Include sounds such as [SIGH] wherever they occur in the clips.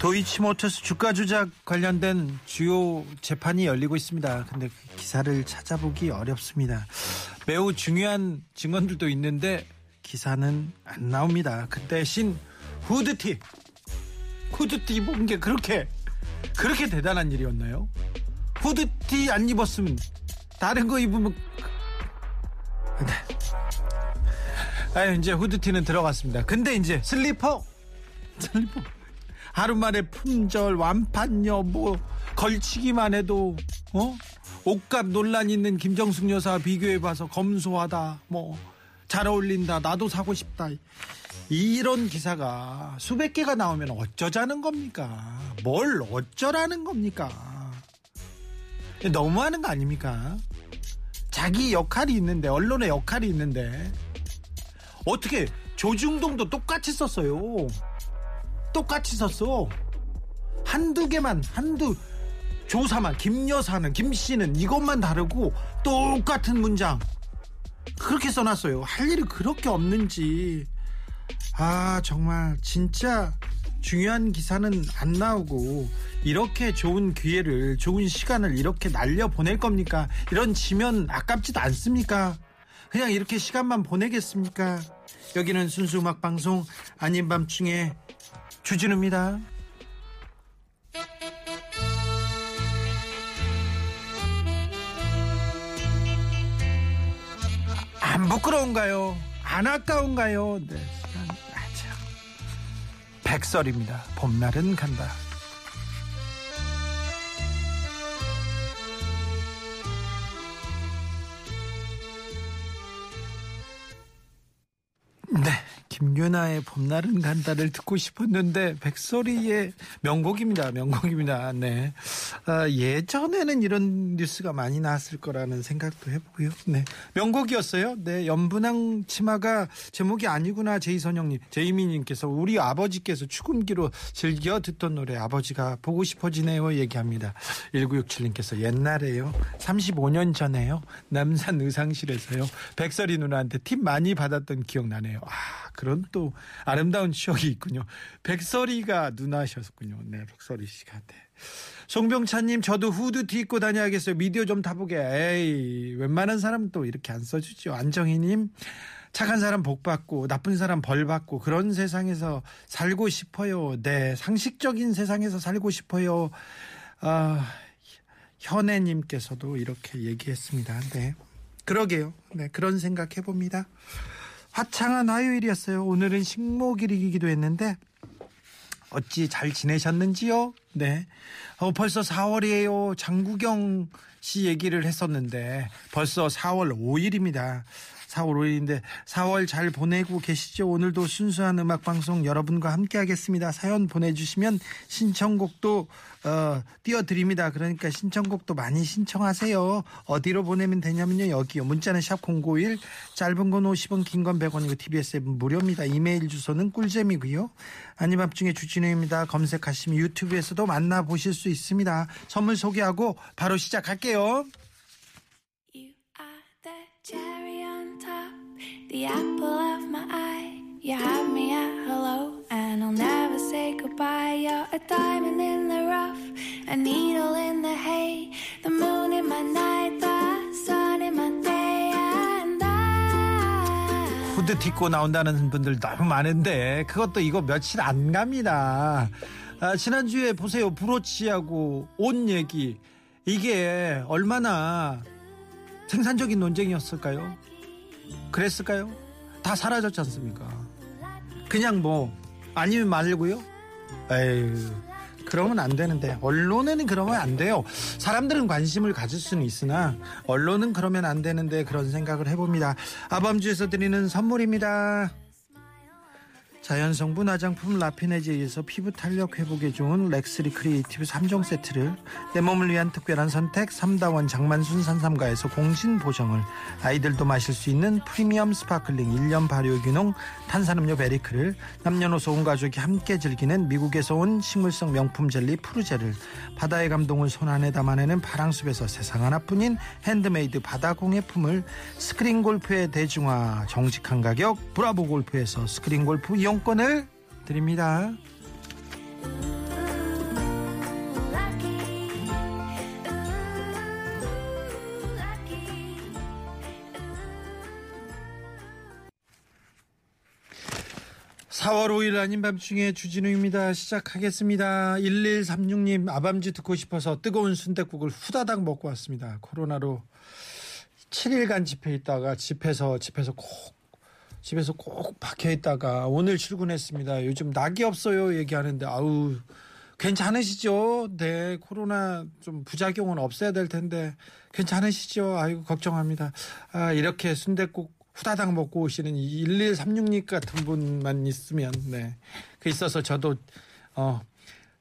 도이치모터스 주가 조작 관련된 주요 재판이 열리고 있습니다. 근데 그 기사를 찾아보기 어렵습니다. 매우 중요한 증언들도 있는데 기사는 안 나옵니다. 그 대신 후드티, 후드티 입은 게 그렇게 그렇게 대단한 일이었나요? 후드티 안 입었으면 다른 거 입으면 네. 아유 이제 후드티는 들어갔습니다. 근데 이제 슬리퍼, 슬리퍼. 하루 만에 품절 완판녀 뭐 걸치기만 해도 어? 옷값 논란 있는 김정숙 여사 비교해 봐서 검소하다 뭐 잘 어울린다 나도 사고 싶다. 이런 기사가 수백 개가 나오면 어쩌자는 겁니까? 뭘 어쩌라는 겁니까? 너무하는 거 아닙니까? 자기 역할이 있는데 언론의 역할이 있는데. 어떻게 조중동도 똑같이 썼어요 똑같이 썼어. 한두 개만, 한두 조사만, 김 여사는, 김 씨는 이것만 다르고 똑같은 문장. 그렇게 써놨어요. 할 일이 그렇게 없는지. 아, 정말, 진짜 중요한 기사는 안 나오고, 이렇게 좋은 기회를, 좋은 시간을 이렇게 날려 보낼 겁니까? 이런 지면 아깝지도 않습니까? 그냥 이렇게 시간만 보내겠습니까? 여기는 순수 음악 방송 아닌 밤중에 주진우입니다. 안 부끄러운가요? 안 아까운가요? 네, 맞아. 백설입니다. 봄날은 간다. 김윤아의 봄날은 간다를 듣고 싶었는데 백설이의 명곡입니다. 명곡입니다. 네. 아, 예전에는 이런 뉴스가 많이 나왔을 거라는 생각도 해보고요. 네. 명곡이었어요. 네. 연분홍 치마가 제목이 아니구나 제이선영님, 제이미님께서 우리 아버지께서 축음기로 즐겨 듣던 노래 아버지가 보고 싶어지네요 얘기합니다. 1967님께서 옛날에요. 35년 전에요. 남산 의상실에서요. 백설이 누나한테 팁 많이 받았던 기억나네요. 아, 그런 또 아름다운 추억이 있군요. 백설이가 누나셨군요. 네, 백설이 씨가. 네. 송병찬님, 저도 후드 티 입고 다녀야겠어요. 미디어 좀 타보게. 에이, 웬만한 사람은 또 이렇게 안 써주죠. 안정희님, 착한 사람 복 받고 나쁜 사람 벌 받고 그런 세상에서 살고 싶어요. 네, 상식적인 세상에서 살고 싶어요. 아, 현애님께서도 이렇게 얘기했습니다. 네, 그러게요. 네, 그런 생각 해봅니다. 화창한 화요일이었어요. 오늘은 식목일이기도 했는데 어찌 잘 지내셨는지요? 네. 어, 벌써 4월이에요. 장구경 씨 얘기를 했었는데 벌써 4월 5일입니다. 4월 5일인데 4월 잘 보내고 계시죠? 오늘도 순수한 음악 방송 여러분과 함께 하겠습니다. 사연 보내주시면 신청곡도 어, 띄워드립니다. 그러니까 신청곡도 많이 신청하세요. 어디로 보내면 되냐면요. 여기요. 문자는 샵 051, 짧은 건 50원, 긴 건 100원이고 TBS 앱 무료입니다. 이메일 주소는 꿀잼이고요. 아님 앞중에 주진우입니다. 검색하시면 유튜브에서도 만나보실 수 있습니다. 선물 소개하고 바로 시작할게요. Cherry the apple of my eye. You have me at hello, and I'll never say goodbye. You're a diamond in the rough, a needle in the hay, the moon in my night, the sun in my day, and I. 후드 딛고 나온다는 분들 너무 많은데 그것도 이거 며칠 안 갑니다. 아, 지난주에 보세요 브로치하고 옷 얘기 이게 얼마나 생산적인 논쟁이었을까요? 그랬을까요? 다 사라졌지 않습니까? 그냥 뭐 아니면 말고요. 에휴 그러면 안 되는데 언론에는 그러면 안 돼요. 사람들은 관심을 가질 수는 있으나 언론은 그러면 안 되는데 그런 생각을 해봅니다. 아밤주에서 드리는 선물입니다. 자연성분 화장품 라피네즈에서 피부 탄력 회복에 좋은 렉스리 크리에이티브 3종 세트를 내 몸을 위한 특별한 선택 3다원 장만순 산삼가에서 공진 보정을 아이들도 마실 수 있는 프리미엄 스파클링 1년 발효균용 탄산음료 베리크를 남녀노소 온 가족이 함께 즐기는 미국에서 온 식물성 명품 젤리 푸르젤을 바다의 감동을 손 안에 담아내는 파랑숲에서 세상 하나뿐인 핸드메이드 바다 공예 품을 스크린 골프의 대중화 정직한 가격 브라보 골프에서 스크린 골프 이용권을 드립니다. lucky. Ooh, lucky. 4월 5일 아닌 밤중에 주진우입니다. 시작하겠습니다. 1136님 아밤주 듣고 싶어서 뜨거운 순댓국을 후다닥 먹고 왔습니다. 코로나로 7일간 집회 있다가 집에서 집에서 꼭 집에서 꼭 박혀 있다가 오늘 출근했습니다. 요즘 낙이 없어요 얘기하는데 아우 괜찮으시죠? 네 코로나 좀 부작용은 없어야 될 텐데 괜찮으시죠? 아이고 걱정합니다. 아 이렇게 순댓국 후다닥 먹고 오시는 1136님 같은 분만 있으면 네. 그 있어서 저도 어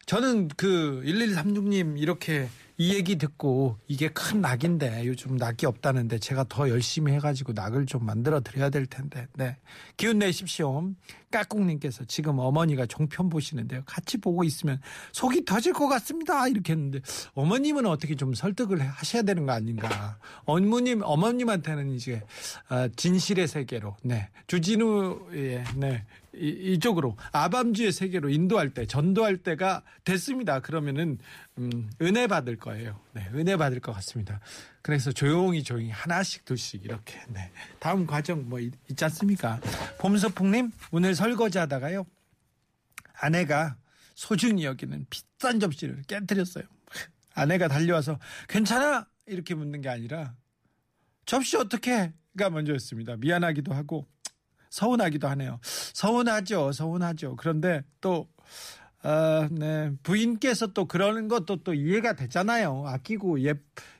저는 그 1136님 이렇게 이 얘기 듣고 이게 큰 낙인데 요즘 낙이 없다는데 제가 더 열심히 해가지고 낙을 좀 만들어 드려야 될 텐데. 네. 기운 내십시오 까꿍님께서 지금 어머니가 종편 보시는데요 같이 보고 있으면 속이 터질 것 같습니다 이렇게 했는데 어머님은 어떻게 좀 설득을 하셔야 되는 거 아닌가 어머님 어머님한테는 이제 아, 진실의 세계로 네 주진우의 네 이, 이쪽으로 아밤주의 세계로 인도할 때 전도할 때가 됐습니다. 그러면은 음, 은혜 받을 거예요. 네, 은혜 받을 것 같습니다. 그래서 조용히 조용히 하나씩 둘씩 이렇게 네. 다음 과정 뭐 있, 있지 않습니까? 봄서풍님 오늘 설거지 하다가요 아내가 소중히 여기는 비싼 접시를 깨뜨렸어요. 아내가 달려와서 괜찮아 이렇게 묻는 게 아니라 접시 어떻게가 먼저였습니다. 미안하기도 하고 서운하기도 하네요. 서운하죠, 서운하죠. 그런데 또, 어, 네, 부인께서 또 그러는 것도 또 이해가 됐잖아요. 아끼고 예,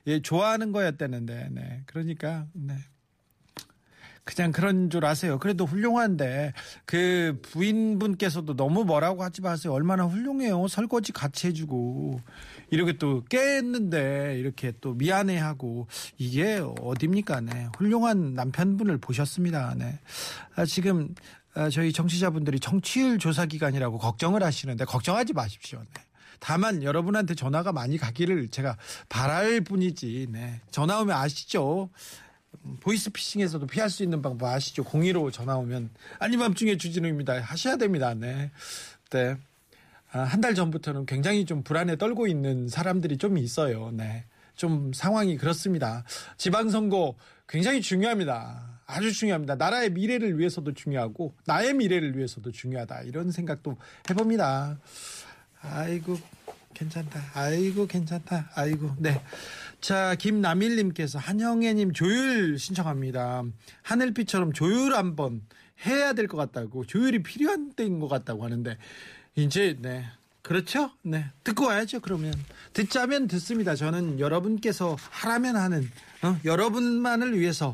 예, 좋아하는 거였다는데, 네. 그러니까, 네. 그냥 그런 줄 아세요. 그래도 훌륭한데 그 부인분께서도 너무 뭐라고 하지 마세요. 얼마나 훌륭해요. 설거지 같이 해주고 이렇게 또 깼는데 이렇게 또 미안해하고 이게 어딥니까? 네. 훌륭한 남편분을 보셨습니다. 네. 아, 지금 아, 저희 정치자분들이 정치율 조사 기간이라고 걱정을 하시는데 걱정하지 마십시오. 네. 다만 여러분한테 전화가 많이 가기를 제가 바랄 뿐이지. 네. 전화 오면 아시죠? 보이스피싱에서도 피할 수 있는 방법 아시죠? 02로 전화 오면 아님 밤중에 주진우입니다. 하셔야 됩니다. 네. 네. 아, 한달 전부터는 굉장히 좀 불안에 떨고 있는 사람들이 좀 있어요. 네. 좀 상황이 그렇습니다. 지방선거 굉장히 중요합니다. 아주 중요합니다. 나라의 미래를 위해서도 중요하고 나의 미래를 위해서도 중요하다. 이런 생각도 해봅니다. 아이고 괜찮다. 아이고 괜찮다. 아이고 네. 자 김남일님께서 한영애님 조율 신청합니다. 하늘빛처럼 조율 한번 해야 될 것 같다고 조율이 필요한 때인 것 같다고 하는데 이제 네 그렇죠? 네 듣고 와야죠. 그러면 듣자면 듣습니다. 저는 여러분께서 하라면 하는 어? 여러분만을 위해서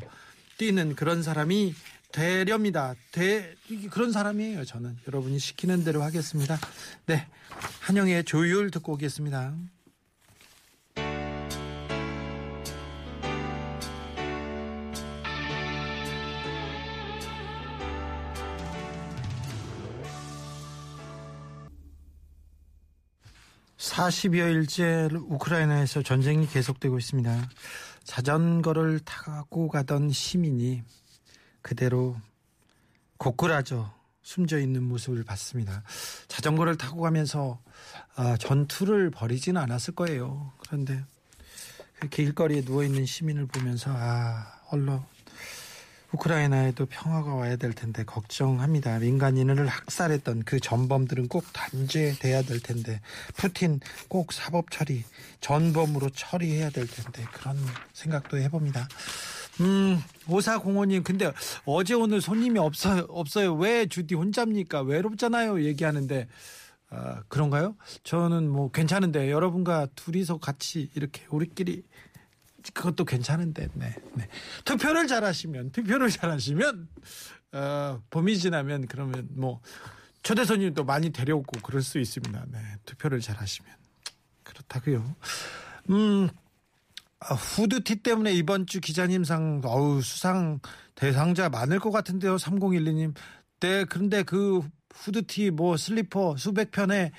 뛰는 그런 사람이 되렵니다. 되, 그런 사람이에요. 저는 여러분이 시키는 대로 하겠습니다. 네, 한영의 조율 듣고 오겠습니다. (40여일째) 우크라이나에서 전쟁이 계속되고 있습니다 자전거를 타고 가던 시민이 그대로 고꾸라져 숨져 있는 모습을 봤습니다. 자전거를 타고 가면서 아, 전투를 벌이지는 않았을 거예요. 그런데 그 길거리에 누워 있는 시민을 보면서 아, 얼른 우크라이나에도 평화가 와야 될 텐데 걱정합니다. 민간인을 학살했던 그 전범들은 꼭 단죄돼야 될 텐데 푸틴 꼭 사법 처리, 전범으로 처리해야 될 텐데 그런 생각도 해봅니다. 음, 오사공원님, 근데 어제 오늘 손님이 없어요, 없어요. 왜 주디 혼자입니까? 외롭잖아요. 얘기하는데, 아, 그런가요? 저는 뭐 괜찮은데, 여러분과 둘이서 같이 이렇게 우리끼리, 그것도 괜찮은데, 네, 네. 투표를 잘 하시면, 투표를 잘 하시면, 어, 봄이 지나면 그러면 뭐, 초대 손님도 많이 데려오고 그럴 수 있습니다. 네, 투표를 잘 하시면. 그렇다고요. 음, 아, 후드티 때문에 이번 주 기자님상 어우 수상 대상자 많을 것 같은데요. 3012님. 네, 그런데 그 후드티 뭐 슬리퍼 수백 어,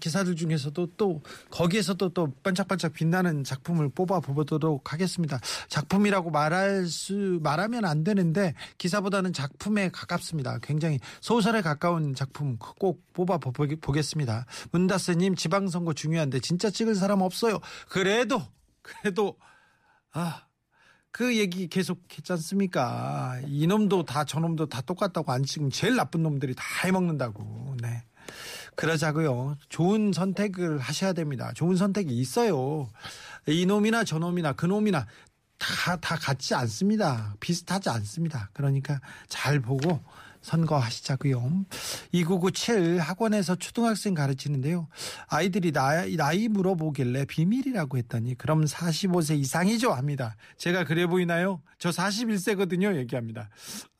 기사들 중에서도 또 거기에서도 또 반짝반짝 빛나는 작품을 뽑아 보도록 하겠습니다. 작품이라고 말할 수 말하면 안 되는데 기사보다는 작품에 가깝습니다. 굉장히 소설에 가까운 작품 꼭 뽑아 보겠습니다. 문다스님 지방선거 중요한데 진짜 찍을 사람 없어요. 그래도 그래도 아. 그 얘기 계속 했지 않습니까? 이놈도 다 저놈도 다 똑같다고 안 찍으면 제일 나쁜 놈들이 다 해먹는다고. 네. 그러자고요. 좋은 선택을 하셔야 됩니다. 좋은 선택이 있어요. 이놈이나 저놈이나 그놈이나 다, 다 같지 않습니다. 비슷하지 않습니다. 그러니까 잘 보고 선거하시자고요. 2997 학원에서 초등학생 가르치는데요. 아이들이 나이, 나이 물어보길래 비밀이라고 했더니 그럼 45세 이상이죠 합니다. 제가 그래 보이나요? 저 41세거든요 얘기합니다.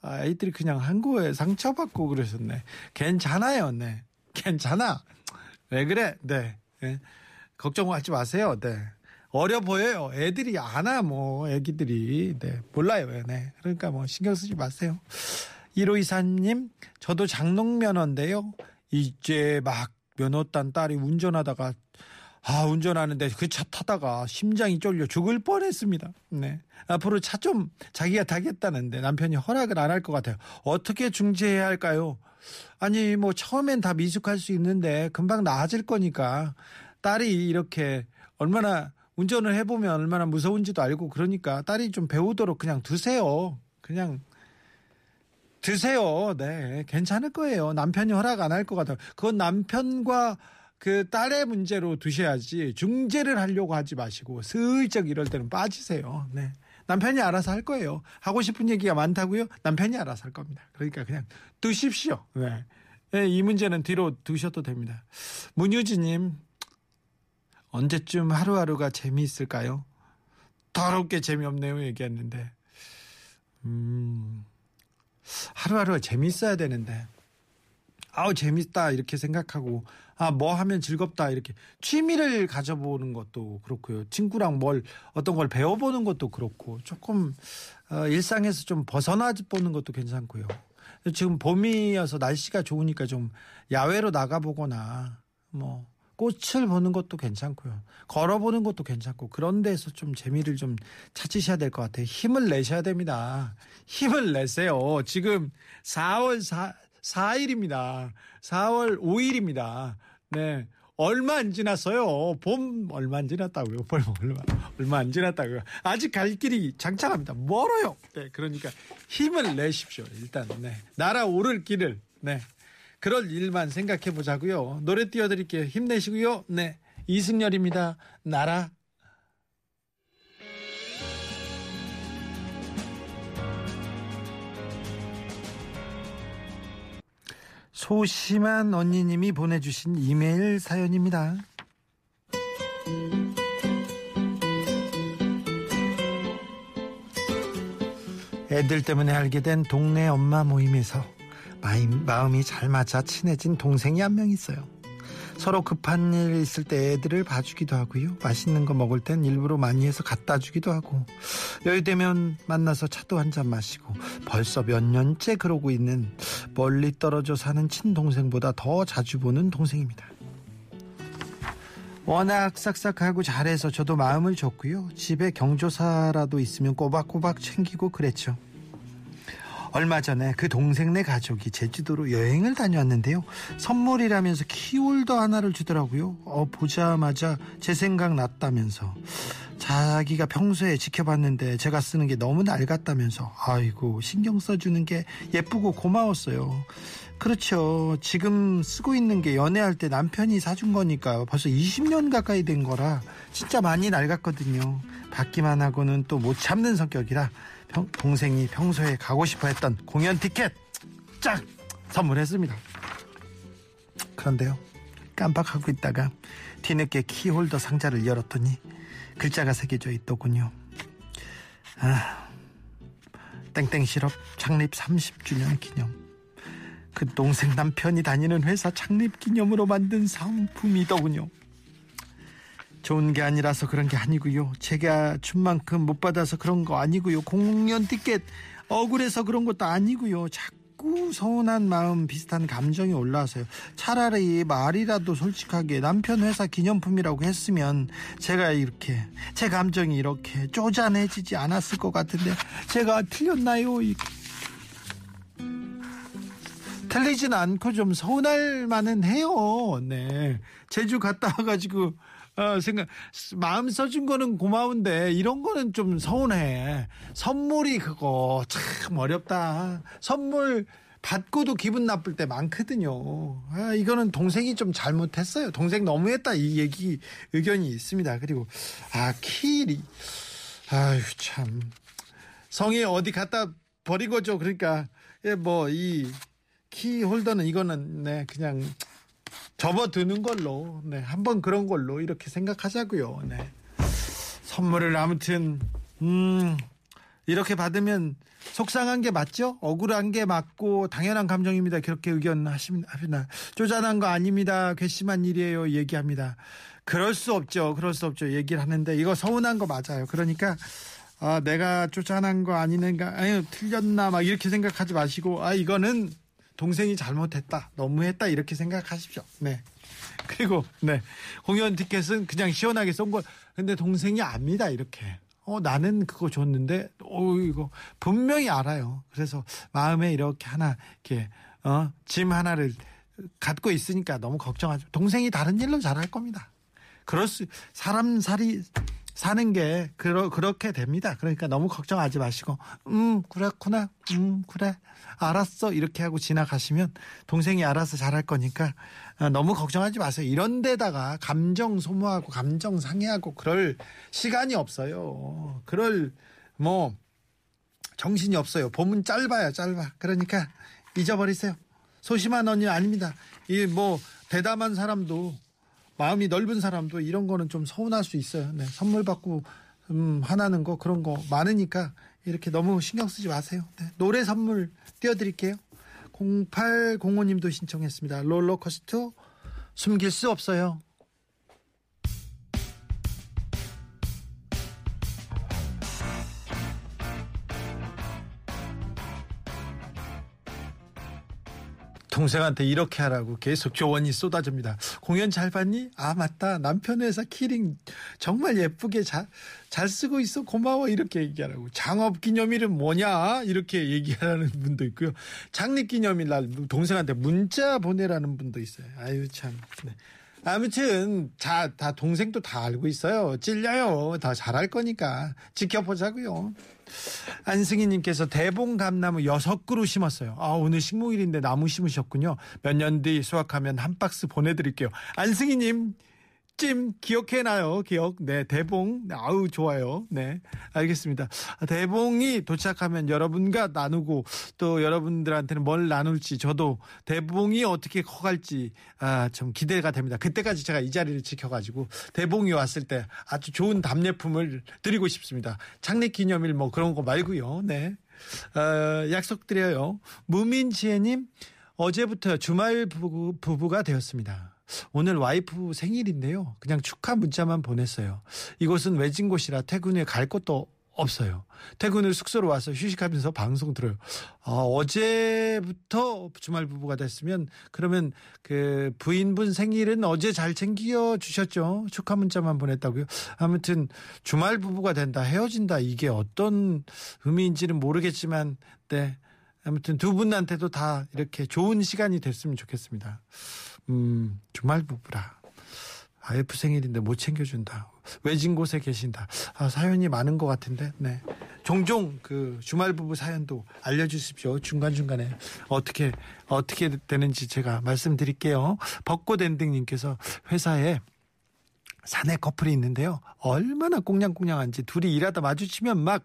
아이들이 그냥 한 거에 상처받고 그러셨네. 괜찮아요. 네. 괜찮아. 왜 그래? 네. 네. 걱정하지 마세요. 네. 어려 보여요. 애들이 안아, 뭐, 애기들이. 네. 몰라요. 네. 그러니까 뭐, 신경 쓰지 마세요. 1호 이사님, 저도 장롱 면허인데요. 이제 막 면허 딴 딸이 운전하다가, 아, 운전하는데 그 차 타다가 심장이 쫄려 죽을 뻔 했습니다. 네. 앞으로 차 좀 자기가 타겠다는데 남편이 허락을 안 할 것 같아요. 어떻게 중재해야 할까요? 아니 뭐 처음엔 다 미숙할 수 있는데 금방 나아질 거니까 딸이 이렇게 얼마나 운전을 해보면 얼마나 무서운지도 알고 그러니까 딸이 좀 배우도록 그냥 두세요. 그냥 드세요. 네, 괜찮을 거예요. 남편이 허락 안 할 것 같아요. 그건 남편과 그 딸의 문제로 두셔야지 중재를 하려고 하지 마시고 슬쩍 이럴 때는 빠지세요. 네. 남편이 알아서 할 거예요. 하고 싶은 얘기가 많다고요? 남편이 알아서 할 겁니다. 그러니까 그냥 두십시오. 네. 네, 이 문제는 뒤로 두셔도 됩니다. 문유지님, 언제쯤 하루하루가 재미있을까요? 더럽게 재미없네요, 얘기했는데. 음, 하루하루가 재미있어야 되는데. 아우, 재밌다, 이렇게 생각하고, 아, 뭐 하면 즐겁다, 이렇게. 취미를 가져보는 것도 그렇고요. 친구랑 뭘, 어떤 걸 배워보는 것도 그렇고, 조금, 어, 일상에서 좀 벗어나 보는 것도 괜찮고요. 지금 봄이어서 날씨가 좋으니까 좀 야외로 나가보거나, 뭐, 꽃을 보는 것도 괜찮고요. 걸어보는 것도 괜찮고, 그런 데서 좀 재미를 좀 찾으셔야 될 것 같아요. 힘을 내셔야 됩니다. 힘을 내세요. 지금 4월 4, 4일입니다. 4월 5일입니다. 네. 얼마 안 지났어요. 봄 얼마 안 지났다고요. 봄 얼마, 얼마 안 지났다고요. 아직 갈 길이 장창합니다. 멀어요. 네. 그러니까 힘을 내십시오. 일단, 네. 날아오를 길을, 네. 그럴 일만 생각해 보자고요. 노래 띄워드릴게요. 힘내시고요. 네. 이승열입니다. 나라. 소심한 언니님이 보내주신 이메일 사연입니다. 애들 때문에 알게 된 동네 엄마 모임에서 마음이 잘 맞아 친해진 동생이 한 명 있어요. 서로 급한 일 있을 때 애들을 봐주기도 하고요. 맛있는 거 먹을 땐 일부러 많이 해서 갖다 주기도 하고 여유되면 만나서 차도 한 잔 마시고 벌써 몇 년째 그러고 있는 멀리 떨어져 사는 친동생보다 더 자주 보는 동생입니다. 워낙 싹싹하고 잘해서 저도 마음을 줬고요. 집에 경조사라도 있으면 꼬박꼬박 챙기고 그랬죠. 얼마 전에 그 동생네 가족이 제주도로 여행을 다녀왔는데요. 선물이라면서 키홀더 하나를 주더라고요. 어, 보자마자 제 생각 났다면서. 자기가 평소에 지켜봤는데 제가 쓰는 게 너무 낡았다면서. 아이고, 신경 써주는 게 예쁘고 고마웠어요. 그렇죠. 지금 쓰고 있는 게 연애할 때 남편이 사준 거니까 벌써 20년 가까이 된 거라 진짜 많이 낡았거든요. 받기만 하고는 또 못 참는 성격이라 평, 동생이 평소에 가고 싶어 했던 공연 티켓 쫙 선물했습니다. 그런데요. 깜빡하고 있다가 뒤늦게 키홀더 상자를 열었더니 글자가 새겨져 있더군요. 아, 땡땡 시럽 창립 30주년 기념. 그 동생 남편이 다니는 회사 창립 기념으로 만든 상품이더군요. 좋은 게 아니라서 그런 게 아니고요. 제가 준 만큼 못 받아서 그런 거 아니고요. 공연 티켓 억울해서 그런 것도 아니고요. 자꾸 서운한 마음 비슷한 감정이 올라와서요. 차라리 말이라도 솔직하게 남편 회사 기념품이라고 했으면 제가 이렇게 제 감정이 이렇게 쪼잔해지지 않았을 것 같은데 제가 틀렸나요? 이- 틀리진 않고 좀 서운할 만은 해요. 네. 제주 갔다 와가지고, 어, 생각, 마음 써준 거는 고마운데, 이런 거는 좀 서운해. 선물이 그거 참 어렵다. 선물 받고도 기분 나쁠 때 많거든요. 아, 이거는 동생이 좀 잘못했어요. 동생 너무했다. 이 얘기, 의견이 있습니다. 그리고, 아, 키리. 아유, 참. 성이 어디 갖다 버린 거죠. 그러니까, 예, 뭐, 이, 키 홀더는 이거는 네 그냥 접어두는 걸로 네 한번 그런 걸로 이렇게 생각하자고요. 네 선물을 아무튼 음 이렇게 받으면 속상한 게 맞죠? 억울한 게 맞고 당연한 감정입니다. 그렇게 의견하십니다. 쪼잔한 거 아닙니다. 괘씸한 일이에요. 얘기합니다. 그럴 수 없죠. 그럴 수 없죠. 얘기를 하는데 이거 서운한 거 맞아요. 그러니까 아, 내가 쪼잔한 거 아니는가, 아유, 틀렸나, 막 이렇게 생각하지 마시고, 아, 이거는 동생이 잘못했다, 너무했다, 이렇게 생각하십시오. 네. 그리고, 네. 공연 티켓은 그냥 시원하게 쏜 거, 근데 동생이 압니다, 이렇게. 어, 나는 그거 줬는데, 어, 이거 분명히 알아요. 그래서 마음에 이렇게 하나, 이렇게, 어, 짐 하나를 갖고 있으니까 너무 걱정하죠. 동생이 다른 일로 잘할 겁니다. 그럴 수 사람 살이 사는 게 그러, 그렇게 됩니다. 그러니까 너무 걱정하지 마시고 음 그렇구나 음 그래 알았어 이렇게 하고 지나가시면 동생이 알아서 잘할 거니까 아, 너무 걱정하지 마세요. 이런 데다가 감정 소모하고 감정 상해하고 그럴 시간이 없어요. 그럴 뭐 정신이 없어요. 봄은 짧아요, 짧아. 그러니까 잊어버리세요. 소심한 언니 아닙니다. 이 뭐 대담한 사람도 마음이 넓은 사람도 이런 거는 좀 서운할 수 있어요. 네, 선물 받고 음, 화나는 거 그런 거 많으니까 이렇게 너무 신경 쓰지 마세요. 네, 노래 선물 띄워드릴게요. 0805님도 신청했습니다. 롤러코스터 숨길 수 없어요. 동생한테 이렇게 하라고 계속 조언이 쏟아집니다. 공연 잘 봤니? 아 맞다. 남편 회사 키링 정말 예쁘게 잘, 잘 쓰고 있어. 고마워. 이렇게 얘기하라고. 장업 기념일은 뭐냐? 이렇게 얘기하라는 분도 있고요. 장립 기념일 날 동생한테 문자 보내라는 분도 있어요. 아유 참. 네. 아무튼 자, 다 동생도 다 알고 있어요. 찔려요. 더 잘할 거니까 지켜보자고요. 안승희님께서 대봉 감나무 여섯 그루 심었어요. 아 오늘 식목일인데 나무 심으셨군요. 몇 년 뒤 수확하면 한 박스 보내드릴게요. 안승희님 찜 기억해놔요. 기억. 네 대봉. 아우 좋아요. 네 알겠습니다. 대봉이 도착하면 여러분과 나누고 또 여러분들한테는 뭘 나눌지 저도 대봉이 어떻게 커갈지 아좀 기대가 됩니다. 그때까지 제가 이 자리를 지켜가지고 대봉이 왔을 때 아주 좋은 답례품을 드리고 싶습니다. 창립 기념일 뭐 그런 거 말고요. 네. 어, 약속드려요. 무민지혜님, 어제부터 주말 부부, 부부가 되었습니다. 오늘 와이프 생일인데요. 그냥 축하 문자만 보냈어요. 이곳은 외진 곳이라 퇴근 후에 갈 곳도 없어요. 퇴근 후 숙소로 와서 휴식하면서 방송 들어요. 아, 어제부터 주말 부부가 됐으면 그러면 그 부인분 생일은 어제 잘 챙겨 주셨죠. 축하 문자만 보냈다고요. 아무튼 주말 부부가 된다, 헤어진다 이게 어떤 의미인지는 모르겠지만 네. 아무튼 두 분한테도 다 이렇게 좋은 시간이 됐으면 좋겠습니다. 음, 주말 부부라. 와이프 생일인데 못 챙겨준다. 외진 곳에 계신다. 아, 사연이 많은 것 같은데, 네. 종종 그 주말 부부 사연도 알려주십시오. 중간중간에 어떻게, 어떻게 되는지 제가 말씀드릴게요. 벚꽃 엔딩님께서 회사에 사내 커플이 있는데요. 얼마나 꽁냥꽁냥한지 둘이 일하다 마주치면 막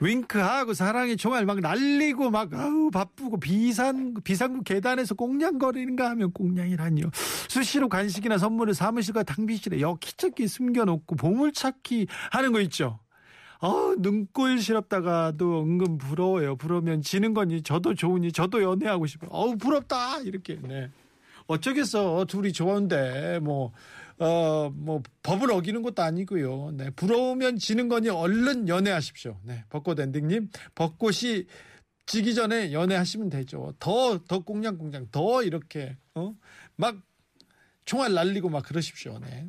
윙크하고 사랑의 총알 막 날리고 막 아우 바쁘고 비상 비상구 계단에서 꽁냥거리는가 하면 꽁냥이라니요. 수시로 간식이나 선물을 사무실과 탕비실에 여기저기 숨겨놓고 보물찾기 하는 거 있죠. 어, 눈꼴 시럽다가도 은근 부러워요. 부러우면 지는 거니 저도 좋으니 저도 연애하고 싶어요. 어우 부럽다 이렇게. 네. 어쩌겠어 둘이 좋은데 뭐. 어, 뭐, 법을 어기는 것도 아니고요. 네. 부러우면 지는 거니 얼른 연애하십시오. 네. 벚꽃 엔딩님, 벚꽃이 지기 전에 연애하시면 되죠. 더, 더 꽁냥꽁냥, 더 이렇게, 어? 막 총알 날리고 막 그러십시오. 네.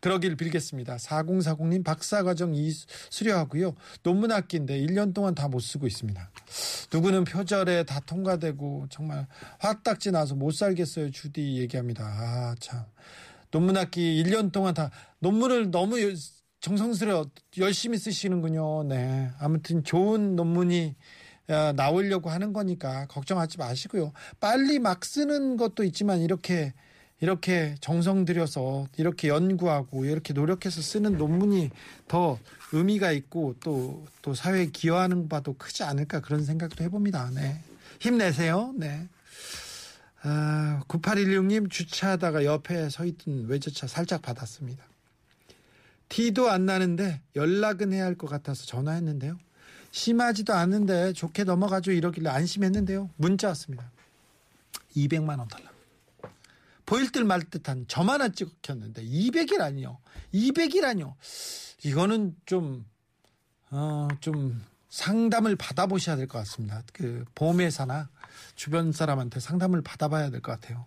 그러길 빌겠습니다. 4040님 박사과정 이 수료하고요. 논문 학기인데 1년 동안 다 못 쓰고 있습니다. 누구는 표절에 다 통과되고 정말 화딱지 나서 못 살겠어요. 주디 얘기합니다. 아, 참. 논문 학기 1년 동안 다 논문을 너무 정성스레 열심히 쓰시는군요. 네. 아무튼 좋은 논문이 어, 나오려고 하는 거니까 걱정하지 마시고요. 빨리 막 쓰는 것도 있지만 이렇게 이렇게 정성 들여서 이렇게 연구하고 이렇게 노력해서 쓰는 논문이 더 의미가 있고 또, 또 사회에 기여하는 바도 크지 않을까 그런 생각도 해봅니다. 네. 힘내세요. 네. 아, 9816님 주차하다가 옆에 서 있던 외제차 살짝 받았습니다. 티도 안 나는데 연락은 해야 할 것 같아서 전화했는데요. 심하지도 않은데 좋게 넘어가죠 이러길래 안심했는데요. 문자 왔습니다. 200만 원 달라. 보일 듯 말 듯한 점 하나 찍혔는데 200이라니요. 200이라니요. 이거는 좀, 어, 좀 상담을 받아보셔야 될 것 같습니다. 그 보험회사나 주변 사람한테 상담을 받아봐야 될 것 같아요.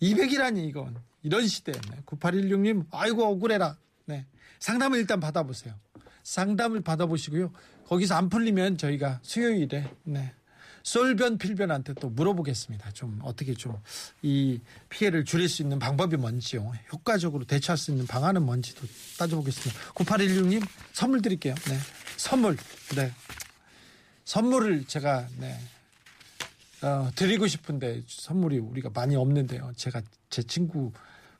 200이라니 이건. 이런 시대에. 네. 9816님, 아이고, 억울해라. 네. 상담을 일단 받아보세요. 상담을 받아보시고요. 거기서 안 풀리면 저희가 수요일에, 네. 쏠변 필변한테 또 물어보겠습니다. 좀 어떻게 좀 이 피해를 줄일 수 있는 방법이 뭔지요. 효과적으로 대처할 수 있는 방안은 뭔지도 따져보겠습니다. 9816님 선물 드릴게요. 네. 선물. 네. 선물을 제가 네. 어, 드리고 싶은데 선물이 우리가 많이 없는데요. 제가 제 친구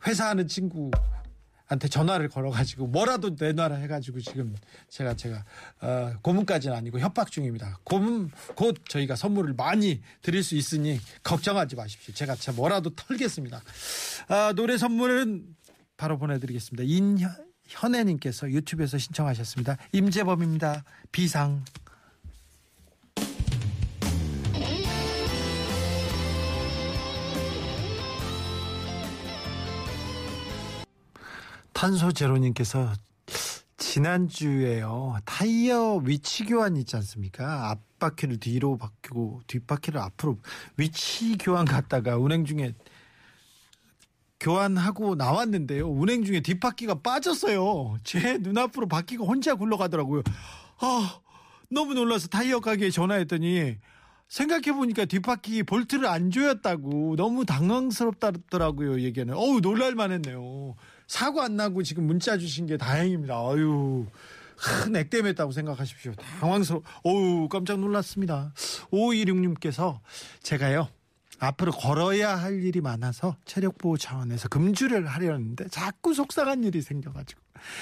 회사 하는 친구한테 전화를 걸어가지고 뭐라도 내놔라 해가지고 지금 제가 제가 어, 고문까지는 아니고 협박 중입니다. 고문 곧 저희가 선물을 많이 드릴 수 있으니 걱정하지 마십시오. 제가 제가 뭐라도 털겠습니다. 아, 노래 선물은 바로 보내드리겠습니다. 인현애님께서 유튜브에서 신청하셨습니다. 임재범입니다. 비상. 탄소 제로님께서 지난주에요 타이어 위치 교환 있지 않습니까? 앞바퀴를 뒤로 바뀌고 뒷바퀴를 앞으로 위치 교환 갔다가 운행 중에 교환하고 나왔는데요. 운행 중에 뒷바퀴가 빠졌어요. 제 눈앞으로 바퀴가 혼자 굴러가더라고요. 아, 너무 놀라서 타이어 가게에 전화했더니 생각해보니까 뒷바퀴 볼트를 안 조였다고 너무 당황스럽다더라고요, 얘기는. 어우, 놀랄만 했네요. 사고 안 나고 지금 문자 주신 게 다행입니다. 아유. 큰 액땜했다고 생각하십시오. 당황스러워. 어우, 깜짝 놀랐습니다. 5216님께서 제가요. 앞으로 걸어야 할 일이 많아서 체력 보호 차원에서 금주를 하려는데 자꾸 속상한 일이 생겨가지고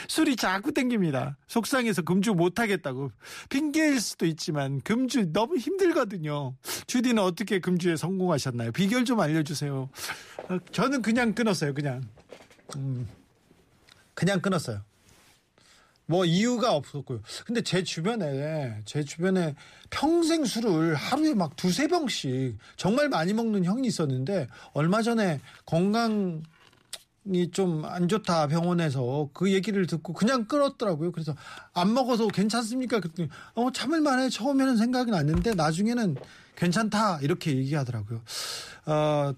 술이 자꾸 땡깁니다. 속상해서 금주 못하겠다고 핑계일 수도 있지만 금주 너무 힘들거든요. 주디는 어떻게 금주에 성공하셨나요? 비결 좀 알려주세요. 어, 저는 그냥 끊었어요. 그냥 음, 그냥 끊었어요. 뭐 이유가 없었고요. 근데 제 주변에 제 주변에 평생 술을 하루에 막 두세 병씩 정말 많이 먹는 형이 있었는데 얼마 전에 건강 이 좀 안 좋다 병원에서 그 얘기를 듣고 그냥 끊었더라고요. 그래서 안 먹어서 괜찮습니까? 그랬더니 어 참을 만해 처음에는 생각이 났는데 나중에는 괜찮다 이렇게 얘기하더라고요. 어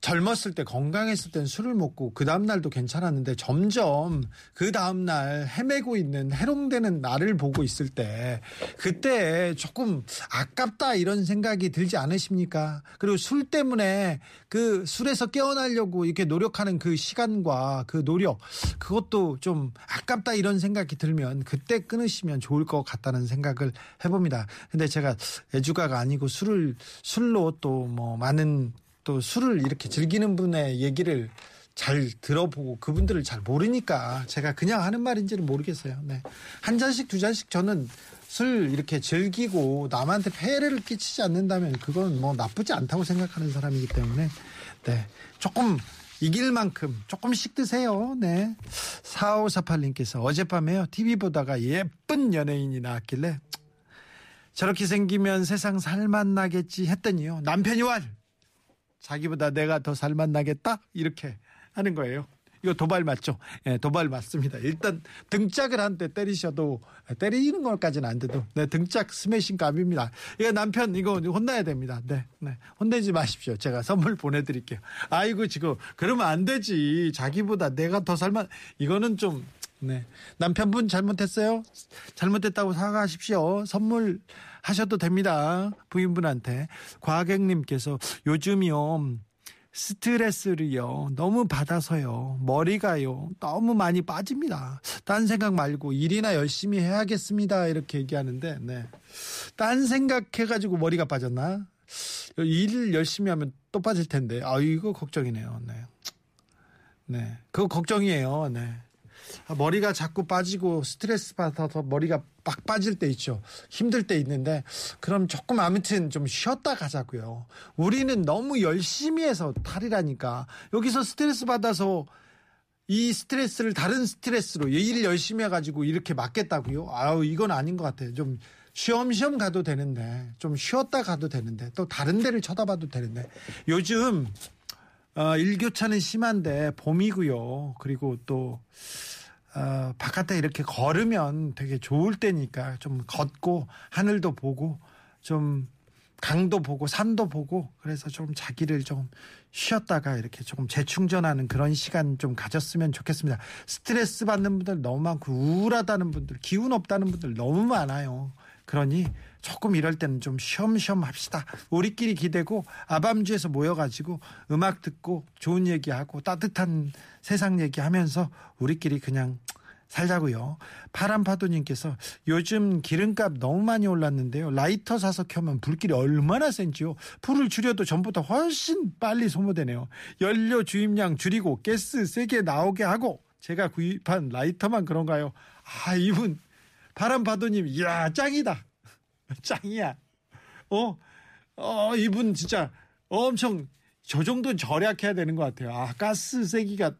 젊었을 때 건강했을 땐 술을 먹고 그 다음날도 괜찮았는데 점점 그 다음날 헤매고 있는 해롱되는 나를 보고 있을 때 그때 조금 아깝다 이런 생각이 들지 않으십니까? 그리고 술 때문에 그 술에서 깨어나려고 이렇게 노력하는 그 시간과 그 노력 그것도 좀 아깝다 이런 생각이 들면 그때 끊으시면 좋을 것 같다는 생각을 해봅니다. 근데 제가 애주가가 아니고 술을 술로 또 뭐 많은 또 술을 이렇게 즐기는 분의 얘기를 잘 들어보고 그분들을 잘 모르니까 제가 그냥 하는 말인지는 모르겠어요. 네. 한 잔씩 두 잔씩 저는 술 이렇게 즐기고 남한테 폐해를 끼치지 않는다면 그건 뭐 나쁘지 않다고 생각하는 사람이기 때문에 네. 조금 이길 만큼 조금씩 드세요. 네. 4548님께서 어젯밤에요. TV 보다가 예쁜 연예인이 나왔길래 저렇게 생기면 세상 살맛 나겠지 했더니요. 남편이 왈 자기보다 내가 더 살맛 나겠다 이렇게 하는 거예요. 이거 도발 맞죠? 예, 도발 맞습니다. 일단 등짝을 한 대 때리셔도 때리는 것까지는 안 돼도 네, 등짝 스매싱 감입니다. 이거 남편 이거 혼나야 됩니다. 네, 네. 혼내지 마십시오. 제가 선물 보내드릴게요. 아이고 지금 그러면 안 되지. 자기보다 내가 더 살만 이거는 좀 네. 남편분 잘못했어요? 잘못했다고 사과하십시오. 선물 하셔도 됩니다. 부인분한테. 과객님께서 요즘이요. 스트레스를요 너무 받아서요 머리가요 너무 많이 빠집니다 딴 생각 말고 일이나 열심히 해야겠습니다 이렇게 얘기하는데 네 딴 생각 해가지고 머리가 빠졌나 일 열심히 하면 또 빠질 텐데 아 이거 걱정이네요 네. 네 그거 걱정이에요 네 아, 머리가 자꾸 빠지고 스트레스 받아서 머리가 빡 빠질 때 있죠. 힘들 때 있는데 그럼 조금 아무튼 좀 쉬었다 가자고요. 우리는 너무 열심히 해서 탈이라니까 여기서 스트레스 받아서 이 스트레스를 다른 스트레스로 일 열심히 해가지고 이렇게 맞겠다고요? 아우 이건 아닌 것 같아요. 좀 쉬엄쉬엄 가도 되는데 좀 쉬었다 가도 되는데 또 다른 데를 쳐다봐도 되는데 요즘 어, 일교차는 심한데 봄이고요. 그리고 또 어, 바깥에 이렇게 걸으면 되게 좋을 때니까 좀 걷고 하늘도 보고 좀 강도 보고 산도 보고 그래서 좀 자기를 좀 쉬었다가 이렇게 조금 재충전하는 그런 시간 좀 가졌으면 좋겠습니다. 스트레스 받는 분들 너무 많고 우울하다는 분들, 기운 없다는 분들 너무 많아요. 그러니 조금 이럴 때는 좀 쉬엄쉬엄 합시다. 우리끼리 기대고 아밤주에서 모여가지고 음악 듣고 좋은 얘기하고 따뜻한 세상 얘기하면서 우리끼리 그냥 살자고요. 파란파도님께서 요즘 기름값 너무 많이 올랐는데요. 라이터 사서 켜면 불길이 얼마나 센지요. 불을 줄여도 전보다 훨씬 빨리 소모되네요. 연료 주입량 줄이고 가스 세게 나오게 하고 제가 구입한 라이터만 그런가요? 아 이분 바람파도님 이야 짱이다. [LAUGHS] 짱이야. 어, 어, 이분 진짜 엄청 저 정도 절약해야 되는 것 같아요. 아, 가스 세기가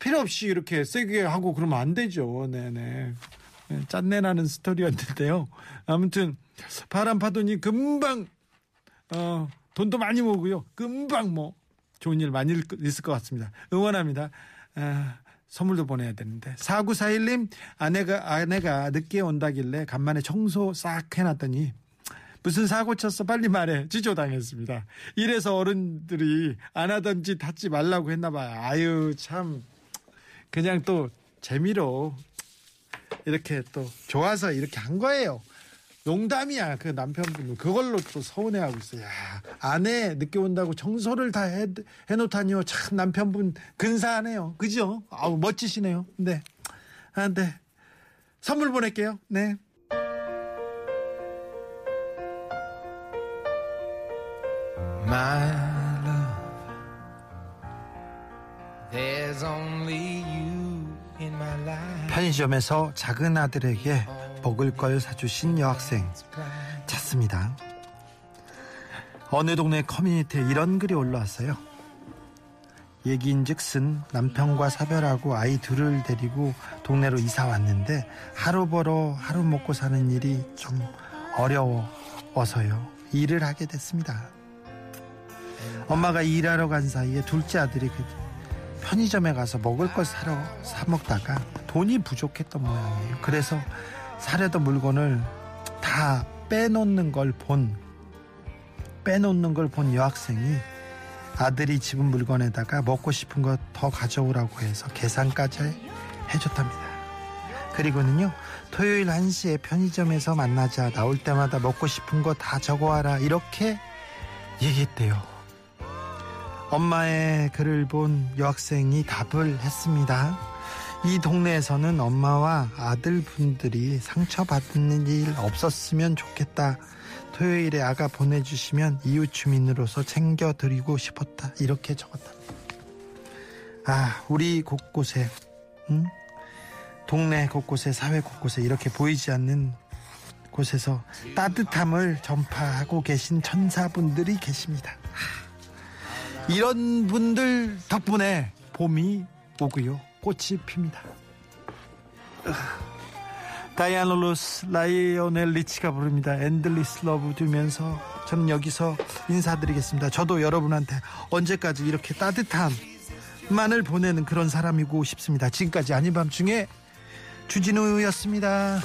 필요 없이 이렇게 세게 하고 그러면 안 되죠. 네네. 네, 짠내 나는 스토리였는데요. 아무튼 바람 파도니 금방 어, 돈도 많이 모으고요. 금방 뭐 좋은 일 많이 있을 것 같습니다. 응원합니다. 아, 선물도 보내야 되는데. 4941님 아내가 아내가 늦게 온다길래 간만에 청소 싹 해놨더니 무슨 사고 쳤어? 빨리 말해. 지조당했습니다. 이래서 어른들이 안 하던 짓 하지 말라고 했나 봐요. 아유 참. 그냥 또 재미로 이렇게 또 좋아서 이렇게 한 거예요 농담이야 그 남편분은 그걸로 또 서운해하고 있어요. 야, 아내 늦게 온다고 청소를 다 해, 해놓다니요. 참 남편분 근사하네요. 그죠? 아우 멋지시네요. 네. 아, 네. 선물 보낼게요. 네. 편의점에서 작은 아들에게 먹을 걸 사주신 여학생 찾습니다. 어느 동네 커뮤니티에 이런 글이 올라왔어요. 얘기인즉슨 남편과 사별하고 아이 둘을 데리고 동네로 이사 왔는데 하루 벌어 하루 먹고 사는 일이 좀 어려워서요. 일을 하게 됐습니다. 엄마가 일하러 간 사이에 둘째 아들이 그 편의점에 가서 먹을 걸 사러 사 먹다가 돈이 부족했던 모양이에요. 그래서 사려던 물건을 다 빼놓는 걸 본, 빼놓는 걸 본 여학생이 아들이 집은 물건에다가 먹고 싶은 거더 가져오라고 해서 계산까지 해줬답니다. 그리고는요, 토요일 1시에 편의점에서 만나자 나올 때마다 먹고 싶은 거 다 적어와라. 이렇게 얘기했대요. 엄마의 글을 본 여학생이 답을 했습니다. 이 동네에서는 엄마와 아들분들이 상처받는 일 없었으면 좋겠다. 토요일에 아가 보내주시면 이웃 주민으로서 챙겨드리고 싶었다. 이렇게 적었다. 아, 우리 곳곳에, 응? 동네 곳곳에, 사회 곳곳에 이렇게 보이지 않는 곳에서 따뜻함을 전파하고 계신 천사분들이 계십니다. 이런 분들 덕분에 봄이 오고요. 꽃이 핍니다. 다이아나 로스, 라이오넬 리치가 부릅니다. Endless Love 들으면서 저는 여기서 인사드리겠습니다. 저도 여러분한테 언제까지 이렇게 따뜻한 맘을 보내는 그런 사람이고 싶습니다. 지금까지 아닌 밤중에 주진우였습니다.